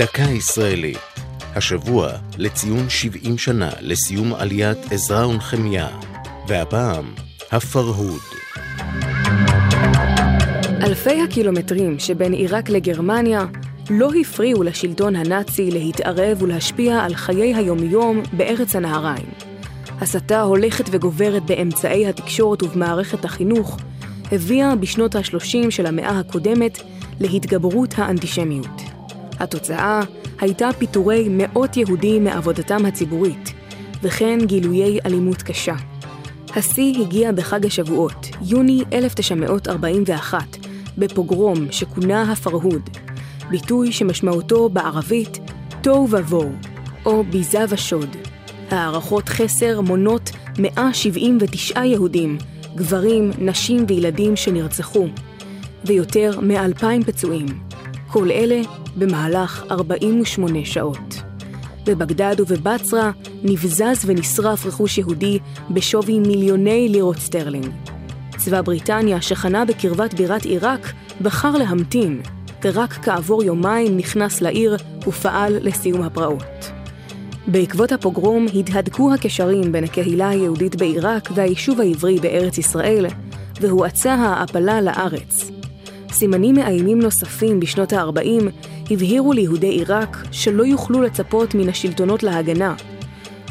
דקה ישראלית. השבוע לציון 70 שנה לסיום עליית עזרא ונחמיה, והפעם הפרהוד. אלפי הקילומטרים שבין עיראק לגרמניה לא הפריעו לשלטון הנאצי להתערב ולהשפיע על חיי היומיום בארץ הנהריים. הסתה הולכת וגוברת באמצעי התקשורת ובמערכת החינוך הביאה בשנות ה-30 של המאה הקודמת להתגברות האנטישמיות. התוצאה הייתה פיטורי מאות יהודים מעבודתם הציבורית, וכן גילויי אלימות קשה. השיא הגיע בחג השבועות, יוני 1941, בפוגרום שכונה הפרהוד, ביטוי שמשמעותו בערבית תוהו ובוהו, או ביזה ושוד. הערכות חסר מונות 179 יהודים, גברים, נשים וילדים שנרצחו, ויותר מאלפיים פצועים. כל אלה במהלך 48 שעות. בבגדד ובבצרה נבזז ונשרף רכוש יהודי בשווי מיליוני לירות סטרלינג. צבא בריטניה, שחנה בקרבת בירת עיראק, בחר להמתין, ורק כעבור יומיים נכנס לעיר ופעל לסיום הפרעות. בעקבות הפוגרום התהדקו הקשרים בין הקהילה היהודית בעיראק והיישוב העברי בארץ ישראל, והואצה ההעפלה לארץ. סימנים מאיימים נוספים בשנות ה-40 הבהירו ליהודי עיראק שלא יוכלו לצפות מן השלטונות להגנה.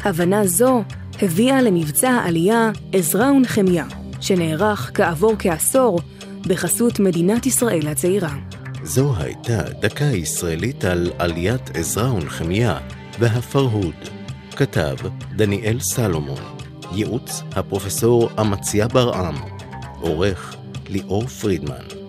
הבנה זו הביאה למבצע העלייה עזרא ונחמיה, שנערך כעבור כעשור בחסות מדינת ישראל הצעירה. זו הייתה דקה ישראלית על עליית עזרא ונחמיה והפרהוד. כתב דניאל סלומון. ייעוץ הפרופסור אמציה ברעם. עורך ליאור פרידמן.